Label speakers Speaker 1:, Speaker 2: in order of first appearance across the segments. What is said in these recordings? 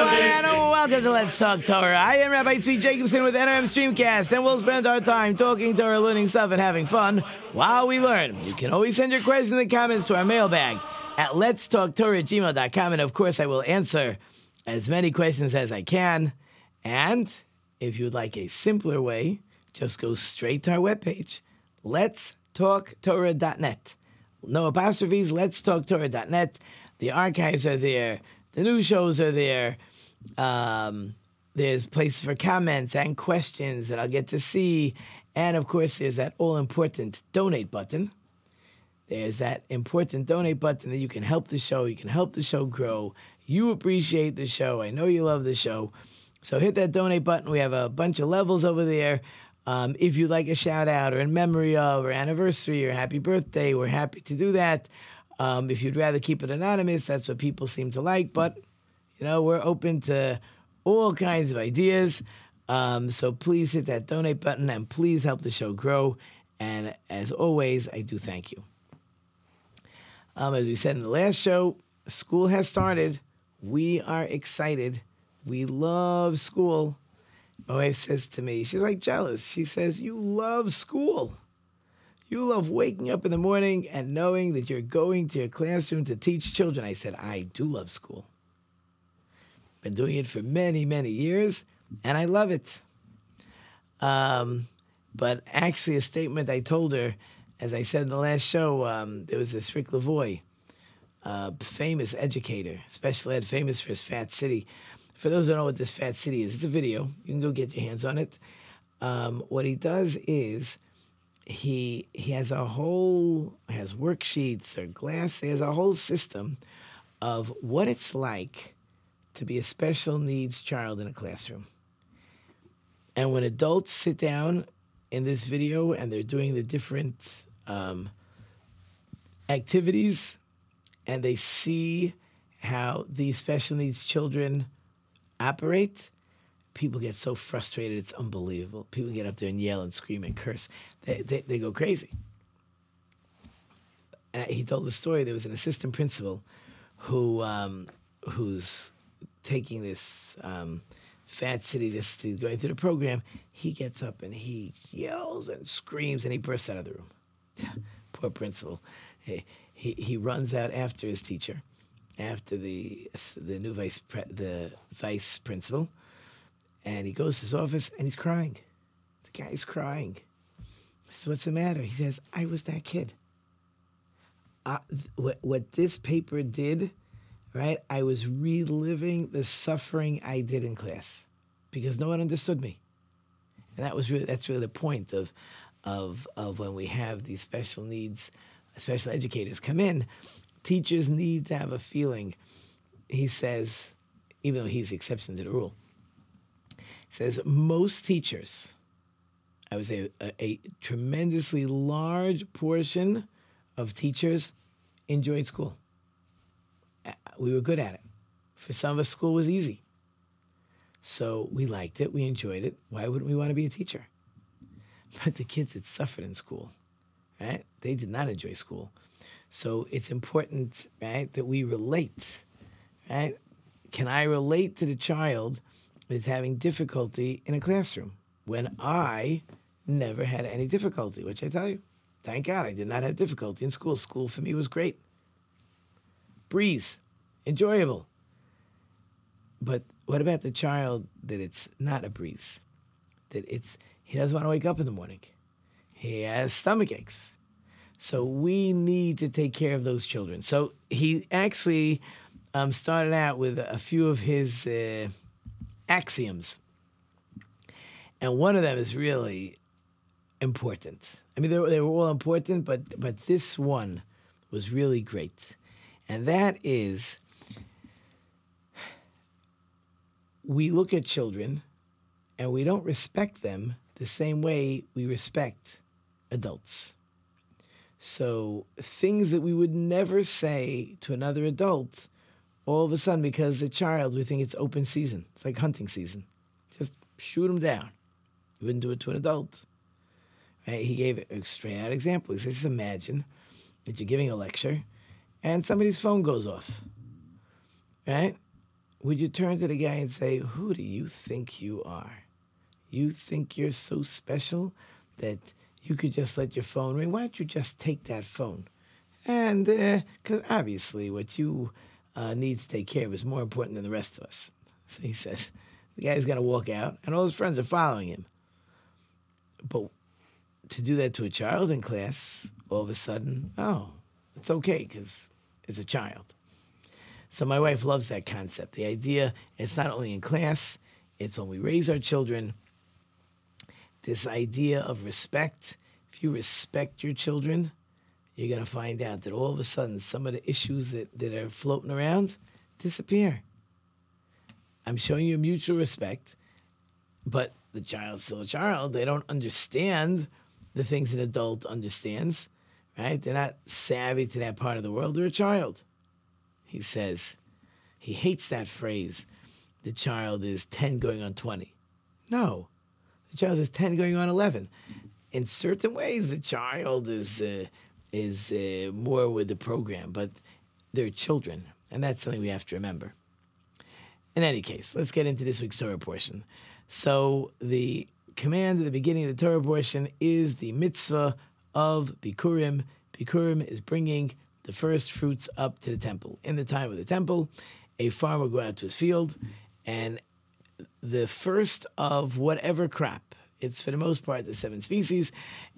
Speaker 1: everyone,
Speaker 2: living.
Speaker 1: Welcome to Let's Talk Torah. I am Rabbi Tzvi Jacobson with NRM Streamcast, and we'll spend our time talking Torah, learning stuff, and having fun while we learn. You can always send your questions in the comments to our mailbag at Let's Talk Torah at gmail.com, and of course, I will answer as many questions as I can. And if you'd like a simpler way, just go straight to our webpage, Let's Talk Torah.net. No apostrophes, Let's Talk Torah.net. The archives are there, the new shows are there. Um, there's places for comments and questions that I'll get to see. And of course, there's that all important donate button. There's that important donate button that you can help the show. You can help the show grow. You appreciate the show. I know you love the show. So hit that donate button. We have a bunch of levels over there. Um, if you'd like a shout out or in memory of or anniversary or happy birthday, we're happy to do that. Um, if you'd rather keep it anonymous, that's what people seem to like. But you know, we're open to all kinds of ideas. Um, so please hit that donate button and please help the show grow. And as always, I do thank you. Um, as we said in the last show, school has started. We are excited. We love school. My wife says to me, she's like jealous. She says, You love school. You love waking up in the morning and knowing that you're going to your classroom to teach children. I said, I do love school. Been doing it for many, many years, and I love it. Um, but actually, a statement I told her, as I said in the last show, um, there was this Rick Lavoie, uh, famous educator, special ed, famous for his Fat City. For those who don't know what this Fat City is, it's a video. You can go get your hands on it. Um, what he does is he he has a whole has worksheets or glass. He has a whole system of what it's like to be a special needs child in a classroom. And when adults sit down in this video and they're doing the different um, activities and they see how these special needs children operate, people get so frustrated, it's unbelievable. People get up there and yell and scream and curse. They, they, they go crazy. Uh, he told the story there was an assistant principal who um, who's taking this um, fat city this going through the program he gets up and he yells and screams and he bursts out of the room. Poor principal. He, he, he runs out after his teacher after the the new vice pre- the vice principal and he goes to his office and he's crying. The guy's crying. He says what's the matter? He says i was that kid. Uh, what, what this paper did right? I was reliving the suffering I did in class because no one understood me. And that was really that's really the point of of of when we have these special needs, special educators come in, teachers need to have a feeling. He says, even though he's exception to the rule, says most teachers, I would say a, a tremendously large portion of teachers enjoyed school we were good at it. For some of us, school was easy. So we liked it, we enjoyed it. Why wouldn't we want to be a teacher? But the kids that suffered in school, right? They did not enjoy school. So it's important, right, that we relate, right? Can I relate to the child that's having difficulty in a classroom when I never had any difficulty, which I tell you, thank God I did not have difficulty in school. School for me was great. Breeze, enjoyable. But what about the child that it's not a breeze? That it's he doesn't want to wake up in the morning. He has stomach aches. So we need to take care of those children. So he actually um, started out with a few of his uh, axioms, and one of them is really important. I mean, they were, they were all important, but but this one was really great, and that is we look at children and we don't respect them the same way we respect adults. So things that we would never say to another adult, all of a sudden, because a child, we think it's open season. It's like hunting season. Just shoot them down. You wouldn't do it to an adult. Right? He gave a straight out example. He says, just imagine that you're giving a lecture and somebody's phone goes off. Right? Would you turn to the guy and say, Who do you think you are? You think you're so special that you could just let your phone ring. Why don't you just take that phone? And because uh, obviously, what you uh, need to take care of is more important than the rest of us. So he says, the guy's going to walk out, and all his friends are following him. But to do that to a child in class, all of a sudden, oh, it's okay because it's a child. So my wife loves that concept. The idea it's not only in class, it's when we raise our children this idea of respect. If you respect your children, you're going to find out that all of a sudden some of the issues that, that are floating around disappear. I'm showing you mutual respect, but the child's still a child. They don't understand the things an adult understands, right? They're not savvy to that part of the world. They're a child. He says, he hates that phrase, the child is 10 going on 20. No, the child is 10 going on 11. In certain ways, the child is, uh, is uh, more with the program, but they're children, and that's something we have to remember. In any case, let's get into this week's Torah portion. So, the command at the beginning of the Torah portion is the mitzvah of Bikurim. Bikurim is bringing the first fruits up to the temple. In the time of the temple, a farmer would go out to his field and the first of whatever crop. It's for the most part the seven species.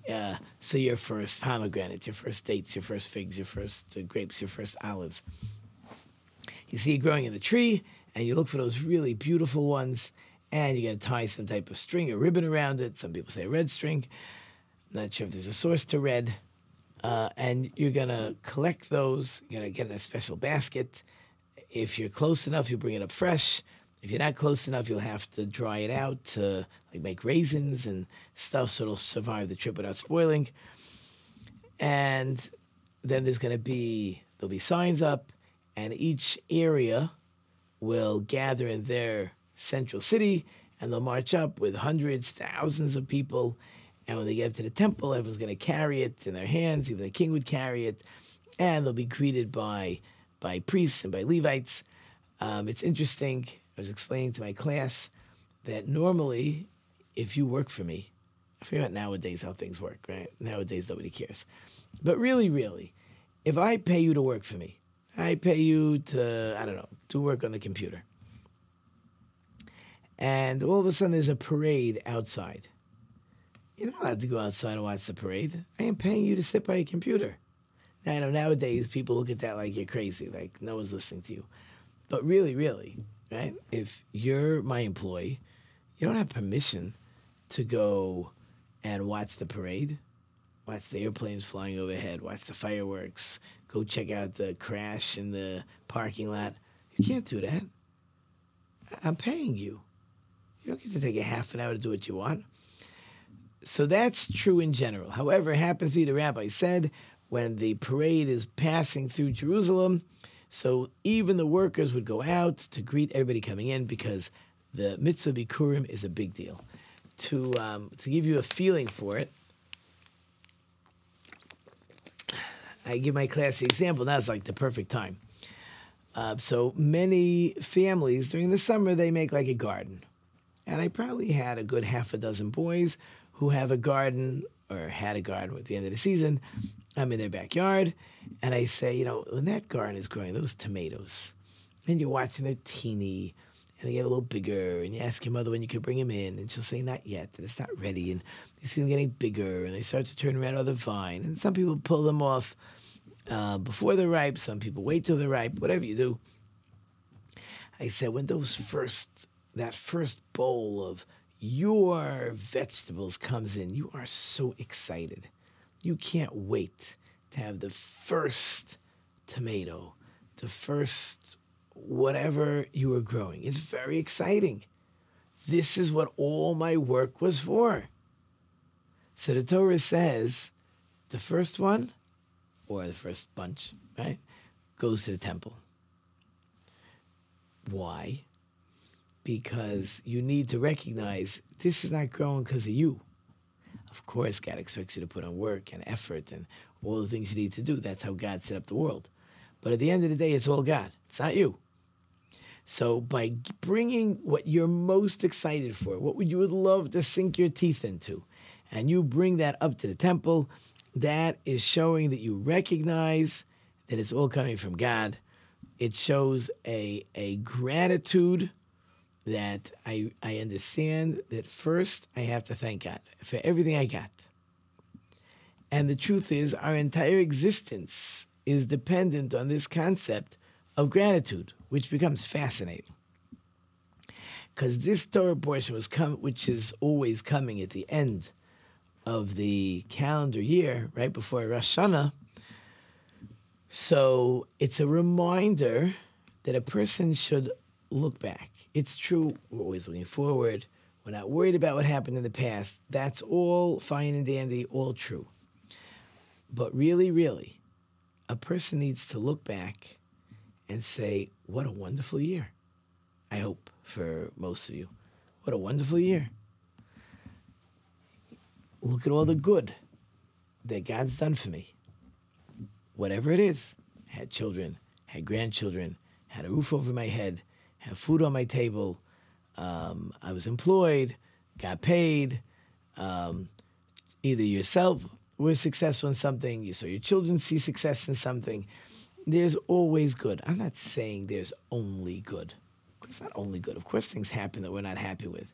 Speaker 1: Uh, so your first pomegranate, your first dates, your first figs, your first uh, grapes, your first olives. You see it growing in the tree, and you look for those really beautiful ones, and you're going to tie some type of string or ribbon around it. Some people say red string. I'm not sure if there's a source to red. Uh, and you're going to collect those. You're going to get in a special basket. If you're close enough, you bring it up fresh. If you're not close enough, you'll have to dry it out to like make raisins and stuff so it'll survive the trip without spoiling. And then there's going to be there'll be signs up, and each area will gather in their central city, and they'll march up with hundreds, thousands of people. And when they get to the temple, everyone's going to carry it in their hands. Even the king would carry it, and they'll be greeted by by priests and by Levites. Um, it's interesting I was explaining to my class that normally, if you work for me, I forget nowadays how things work, right? Nowadays, nobody cares. But really, really, if I pay you to work for me, I pay you to, I don't know, to work on the computer. And all of a sudden, there's a parade outside. You're not allowed to go outside and watch the parade. I am paying you to sit by a computer. Now, I know nowadays people look at that like you're crazy, like no one's listening to you. But really, really, right? If you're my employee, you don't have permission to go and watch the parade, watch the airplanes flying overhead, watch the fireworks, go check out the crash in the parking lot. You can't do that. I'm paying you. You don't get to take a half an hour to do what you want. So that's true in general. However, it happens to be the rabbi said when the parade is passing through Jerusalem, so even the workers would go out to greet everybody coming in because the mitzvah bikurim is a big deal. To um, to give you a feeling for it, I give my class the example. It's like the perfect time. Uh, so many families during the summer they make like a garden, and I probably had a good half a dozen boys who have a garden or had a garden at the end of the season, I'm in their backyard, and I say, you know, when that garden is growing, those tomatoes, and you're watching they're teeny, and they get a little bigger, and you ask your mother when you could bring them in, and she'll say, not yet, and it's not ready, and you see them getting bigger, and they start to turn red on the vine, and some people pull them off uh, before they're ripe, some people wait till they're ripe, whatever you do. I said, when those first, that first bowl of your vegetables comes in, you are so excited. You can't wait to have the first tomato, the first whatever you are growing. It's very exciting. This is what all my work was for. So the Torah says the first one, or the first bunch, right, goes to the temple. Why? Because you need to recognize this is not growing because of you. Of course, God expects you to put on work and effort and all the things you need to do. That's how God set up the world. But at the end of the day, it's all God. It's not you. So by bringing what you're most excited for, what you would love to sink your teeth into, and you bring that up to the temple, that is showing that you recognize that it's all coming from God. It shows a, a gratitude that I, I understand that first I have to thank God for everything I got. And the truth is, our entire existence is dependent on this concept of gratitude, which becomes fascinating. Because this Torah portion was come, which is always coming at the end of the calendar year, right before Rosh Hashanah. So it's a reminder that a person should look back. It's true, we're always looking forward. We're not worried about what happened in the past. That's all fine and dandy, all true. But really, really, a person needs to look back and say, What a wonderful year. I hope for most of you. What a wonderful year. Look at all the good that God's done for me. Whatever it is, had children, had grandchildren, had a roof over my head, had food on my table, um, I was employed, got paid. Um, either yourself were successful in something, you saw your children see success in something. There's always good. I'm not saying there's only good. Of course, not only good. Of course, things happen that we're not happy with.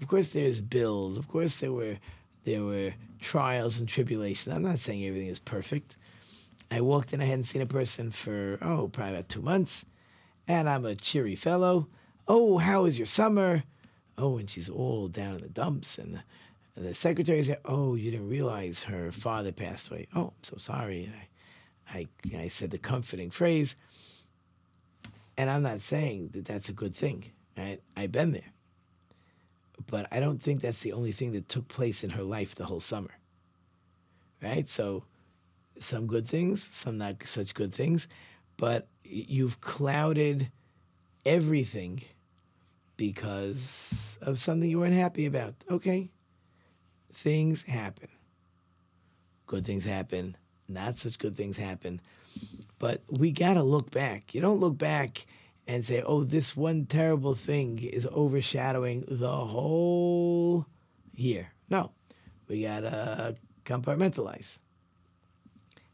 Speaker 1: Of course, there's bills. Of course, there were there were trials and tribulations. I'm not saying everything is perfect. I walked in, I hadn't seen a person for, oh, probably about two months. And I'm a cheery fellow. Oh, how was your summer? Oh, and she's all down in the dumps. And the, secretary said, oh, you didn't realize her father passed away. Oh, I'm so sorry. I, I, I said the comforting phrase. And I'm not saying that that's a good thing. Right? I've been there but I don't think that's the only thing that took place in her life the whole summer. Right? So, some good things, some not such good things, but you've clouded everything because of something you weren't happy about. Okay, things happen. Good things happen, not such good things happen. But we got to look back. You don't look back and say, oh, this one terrible thing is overshadowing the whole year. No, we gotta compartmentalize.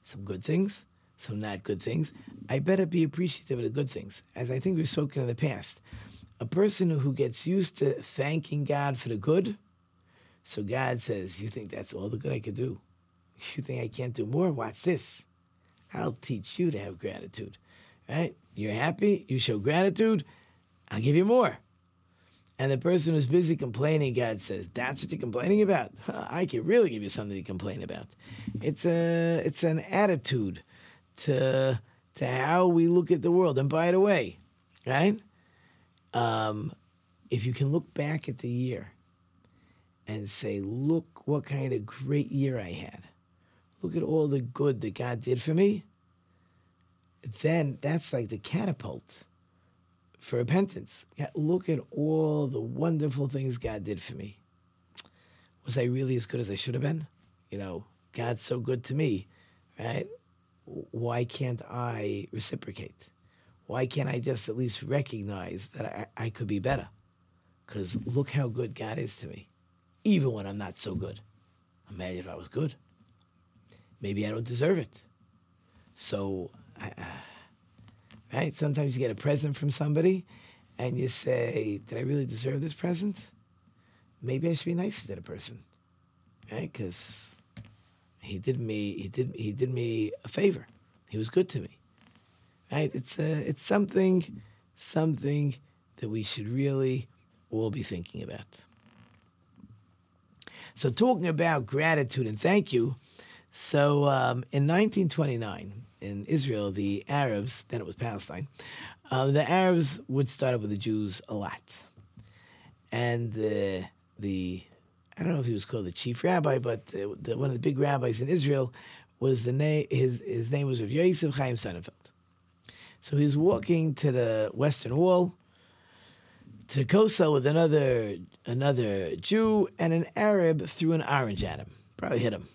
Speaker 1: Some good things, some not good things. I better be appreciative of the good things. As I think we've spoken in the past, a person who gets used to thanking God for the good, so God says, You think that's all the good I could do? You think I can't do more? Watch this. I'll teach you to have gratitude. Right? You're happy, you show gratitude, I'll give you more. And the person who's busy complaining, God says, "That's what you're complaining about. I can really give you something to complain about." It's a, it's an attitude to to how we look at the world. And by the way, right? Um, if you can look back at the year and say, "Look what kind of great year I had. Look at all the good that God did for me." then that's like the catapult for repentance. look at all the wonderful things God did for me. Was I really as good as I should have been? You know, God's so good to me, right? Why can't I reciprocate? Why can't I just at least recognize that I, I could be better? Because look how good God is to me, even when I'm not so good. Imagine if I was good. Maybe I don't deserve it. So uh, right? Sometimes you get a present from somebody and you say, Did I really deserve this present? Maybe I should be nicer to the person, right? Because he did me he did he did me a favor. He was good to me, right? It's a, it's something something that we should really all be thinking about. So, talking about gratitude and thank you. So, um, in 1929, in Israel, the Arabs, then it was Palestine, Uh, the Arabs would start up with the Jews a lot, and uh, the I don't know if he was called the chief rabbi, but the, the, one of the big rabbis in Israel was the name. His his name was Rav Yosef Chaim Sonnenfeld. So he was walking to the western wall, to the kosel with another another Jew, and an Arab threw an orange at him. Probably hit him.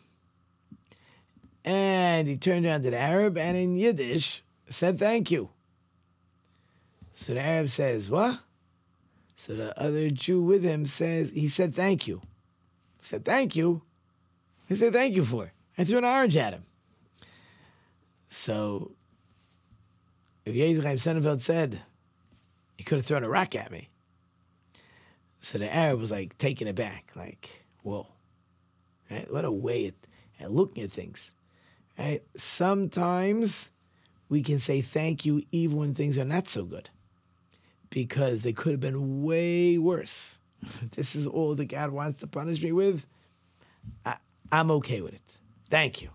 Speaker 1: And he turned around to the Arab and in Yiddish said thank you. So the Arab says, What? So the other Jew with him says, He said thank you. Said, Thank you. He said, Thank you for. it. I threw an orange at him. So if Yezreim Sonnenfeld said, You could have thrown a rock at me. So the Arab was like taking it back, like, Whoa. Right? What a way at, at looking at things. Right? Sometimes we can say thank you even when things are not so good because they could have been way worse. this is all that God wants to punish me with. I, I'm okay with it. Thank you.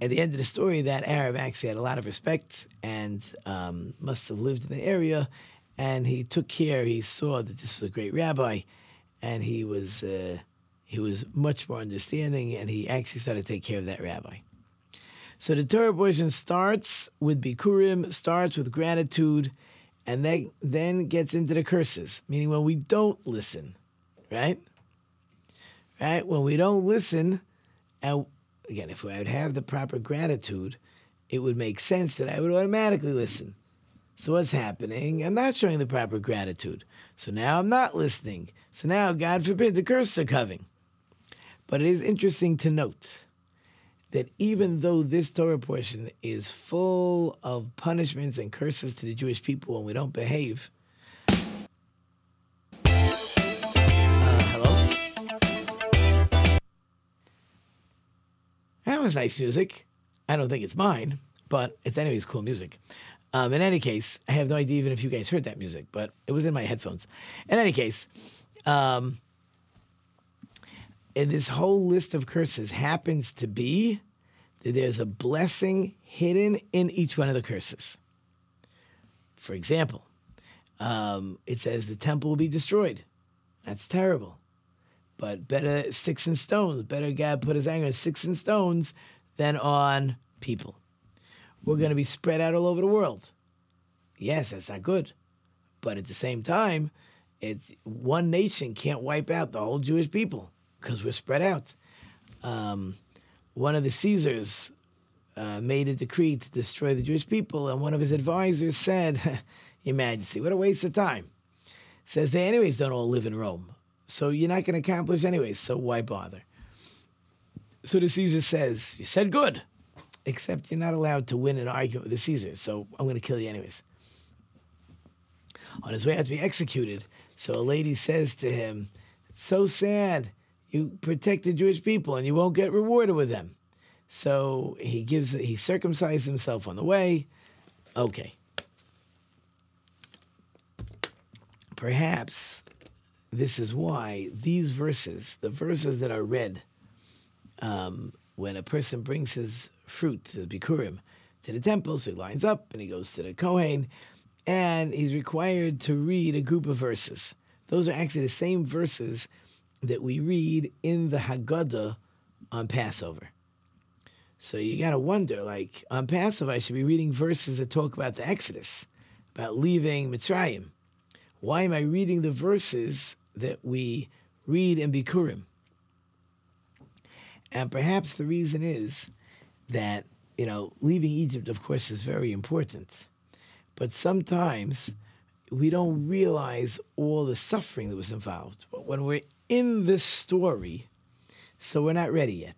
Speaker 1: At the end of the story, that Arab actually had a lot of respect and um, must have lived in the area. And he took care. He saw that this was a great rabbi, and he was uh, he was much more understanding, and he actually started to take care of that rabbi. So the Torah portion starts with Bikurim, starts with gratitude, and then, then gets into the curses, meaning when we don't listen, right? Right? When we don't listen, and again, if I would have the proper gratitude, it would make sense that I would automatically listen. So what's happening? I'm not showing the proper gratitude. So now I'm not listening. So now, God forbid, the curses are coming. But it is interesting to note that even though this Torah portion is full of punishments and curses to the Jewish people when we don't behave, uh, hello? That was nice music. I don't think it's mine, but it's anyways cool music. Um, in any case, I have no idea even if you guys heard that music, but it was in my headphones. In any case, um, and this whole list of curses happens to be that there's a blessing hidden in each one of the curses. For example, um, it says the temple will be destroyed. That's terrible. But better sticks and stones. Better God put his anger on sticks and stones than on people. We're going to be spread out all over the world. Yes, that's not good. But at the same time, it's one nation can't wipe out the whole Jewish people because we're spread out. Um, one of the Caesars uh, made a decree to destroy the Jewish people, and one of his advisors said, Your Majesty, what a waste of time. Says they, anyways, don't all live in Rome. So you're not going to accomplish anyways, so why bother? So the Caesar says, You said good, except you're not allowed to win an argument with the Caesar, so I'm going to kill you anyways. On his way out to be executed, so a lady says to him, So sad you protect the Jewish people and you won't get rewarded with them. So he gives he circumcised himself on the way. Okay. Perhaps this is why these verses, the verses that are read um, when a person brings his fruit, his bikurim, to the temple, so he lines up and he goes to the Kohen, and he's required to read a group of verses. Those are actually the same verses that we read in the Haggadah on Passover. So you got to wonder, like on Passover, I should be reading verses that talk about the Exodus, about leaving Mitzrayim. Why am I reading the verses that we read in Bikurim? And perhaps the reason is that, you know, leaving Egypt, of course, is very important. But sometimes we don't realize all the suffering that was involved. But when we're in this story, so we're not ready yet.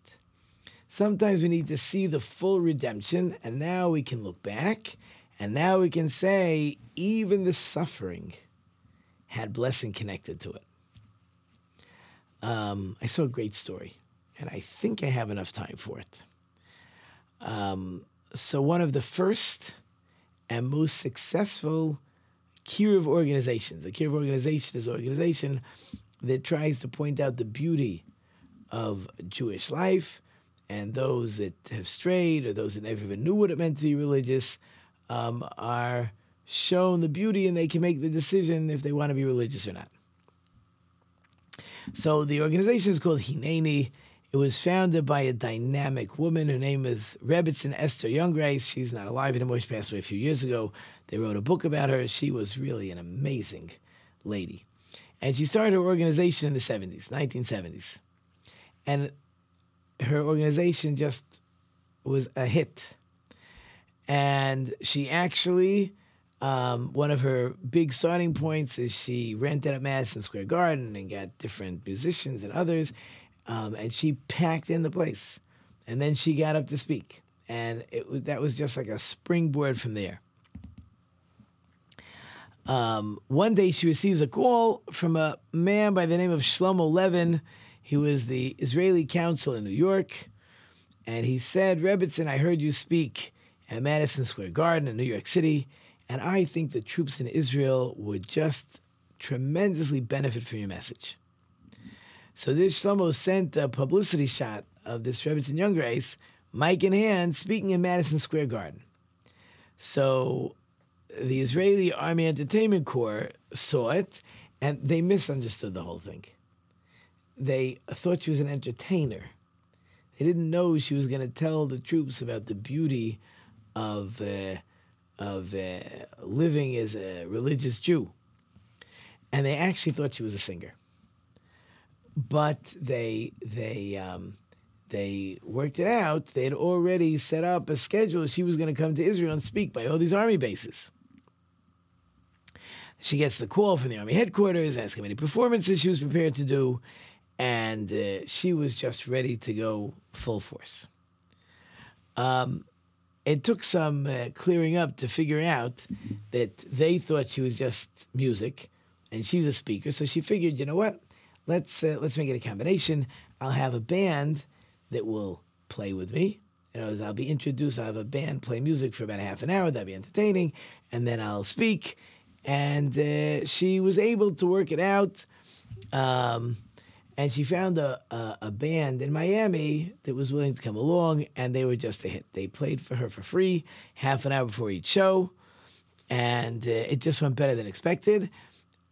Speaker 1: Sometimes we need to see the full redemption, and now we can look back, and now we can say, even the suffering had blessing connected to it. Um, I saw a great story, and I think I have enough time for it. Um, so, one of the first and most successful Kiruv organizations, the Kiruv organization is an organization that tries to point out the beauty of Jewish life and those that have strayed or those that never even knew what it meant to be religious. um, are shown the beauty and they can make the decision if they want to be religious or not. So the organization is called Hineni. It was founded by a dynamic woman. Her name is Rebbetzin Esther Jungreis. She's not alive anymore. She passed away a few years ago. They wrote a book about her. She was really an amazing lady. And she started her organization in the 70s, 1970s. And her organization just was a hit. And she actually, um, one of her big starting points is she rented at Madison Square Garden and got different musicians and others. Um, and she packed in the place. And then she got up to speak. And it was, that was just like a springboard from there. Um, one day she receives a call from a man by the name of Shlomo Levin. He was the Israeli consul in New York. And he said, Rebbetzin, I heard you speak at Madison Square Garden in New York City. And I think the troops in Israel would just tremendously benefit from your message. So this Shlomo sent a publicity shot of this Rebbetzin Jungreis, mic in hand, speaking in Madison Square Garden. So the Israeli Army Entertainment Corps saw it and they misunderstood the whole thing. They thought she was an entertainer. They didn't know she was going to tell the troops about the beauty of uh, of uh, living as a religious Jew, and they actually thought she was a singer. But they they um, they worked it out. They had already set up a schedule. She was going to come to Israel and speak by all these army bases. She gets the call from the army headquarters, asking how many performances she was prepared to do, and uh, she was just ready to go full force. Um, it took some uh, clearing up to figure out that they thought she was just music, and she's a speaker. So she figured, you know what? Let's uh, let's make it a combination. I'll have a band that will play with me. You know, I'll be introduced. I'll have a band play music for about half an hour. That'll be entertaining, and then I'll speak. And uh, she was able to work it out. Um, and she found a, a, a, band in Miami that was willing to come along, and they were just a hit. They played for her for free, half an hour before each show, and uh, it just went better than expected.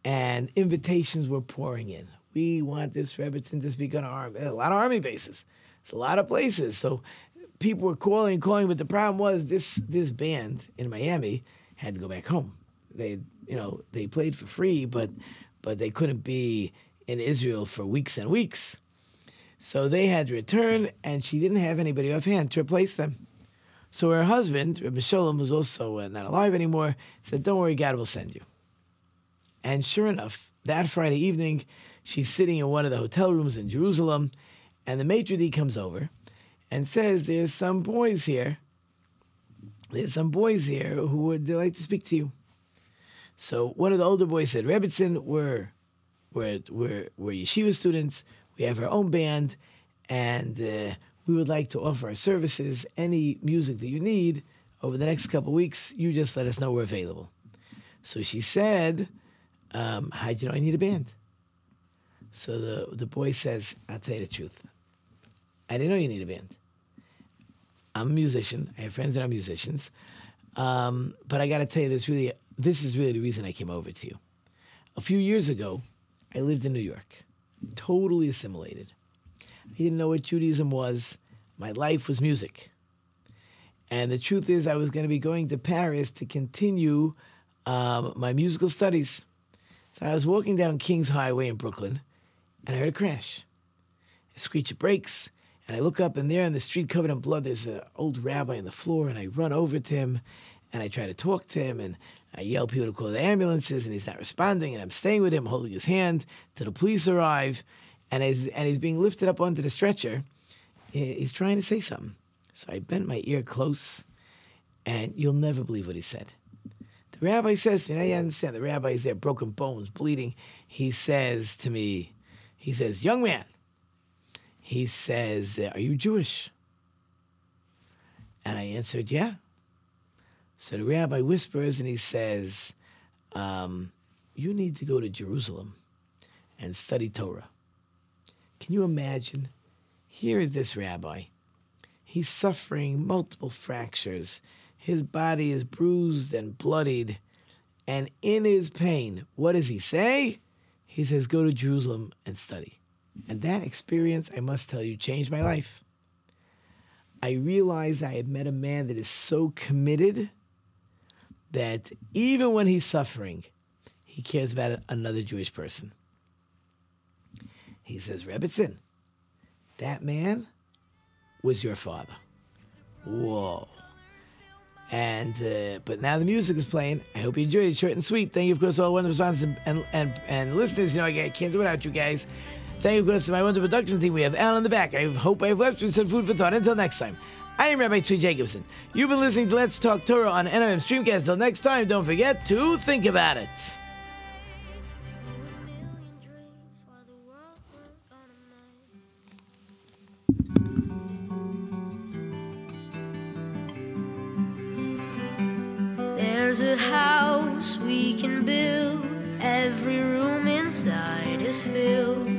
Speaker 1: And invitations were pouring in. We want this Rebbetzin to speak on a lot of army bases. It's a lot of places. So people were calling and calling, but the problem was this this band in Miami had to go back home. They you know they played for free, but but they couldn't be in Israel for weeks and weeks. So they had to return, and she didn't have anybody offhand to replace them. So her husband, Rabbi Shalom, was also uh, not alive anymore, said, Don't worry, God will send you. And sure enough, that Friday evening, she's sitting in one of the hotel rooms in Jerusalem, and the maitre d' comes over and says, There's some boys here. There's some boys here who would like to speak to you. So one of the older boys said, Rebbetzin, we're we're, we're, we're yeshiva students. We have our own band, and uh, we would like to offer our services. Any music that you need over the next couple weeks, you just let us know we're available. So she said, um, How do you know I need a band? So the, the boy says, I'll tell you the truth. I didn't know you need a band. I'm a musician. I have friends that are musicians. Um, but I got to tell you, this really, this is really the reason I came over to you. A few years ago, I lived in New York, totally assimilated. I didn't know what Judaism was. My life was music. And the truth is, I was going to be going to Paris to continue um, my musical studies. So I was walking down Kings Highway in Brooklyn, and I heard a crash. A screech of brakes, and I look up, and there in the street covered in blood, there's an old rabbi on the floor, and I run over to him, and I try to talk to him, and I yell people to call the ambulances, and he's not responding. And I'm staying with him, holding his hand till the police arrive, and as and he's being lifted up onto the stretcher. He's trying to say something. So I bent my ear close, and you'll never believe what he said. The rabbi says to me, I understand the rabbi is there, broken bones, bleeding. He says to me, he says, Young man, he says, Are you Jewish? And I answered, Yeah. So the rabbi whispers and he says, um, You need to go to Jerusalem and study Torah. Can you imagine? Here is this rabbi. He's suffering multiple fractures. His body is bruised and bloodied. And in his pain, what does he say? He says, Go to Jerusalem and study. And that experience, I must tell you, changed my life. I realized I had met a man that is so committed that even when he's suffering, he cares about another Jewish person. He says, Rebbetzin, that man was your father. Whoa. And uh, but now the music is playing. I hope you enjoyed it. Short and sweet. Thank you, of course, all wonderful sponsors and, and, and listeners. You know, I can't do it without you guys. Thank you, of course, to my wonderful production team. We have Al in the back. I hope I have left you some food for thought. Until next time, I am Rabbi Tzvi Jacobson. You've been listening to Let's Talk Torah on NRM Streamcast. Till next time, don't forget to think about it.
Speaker 3: There's a house we can build, every room inside is filled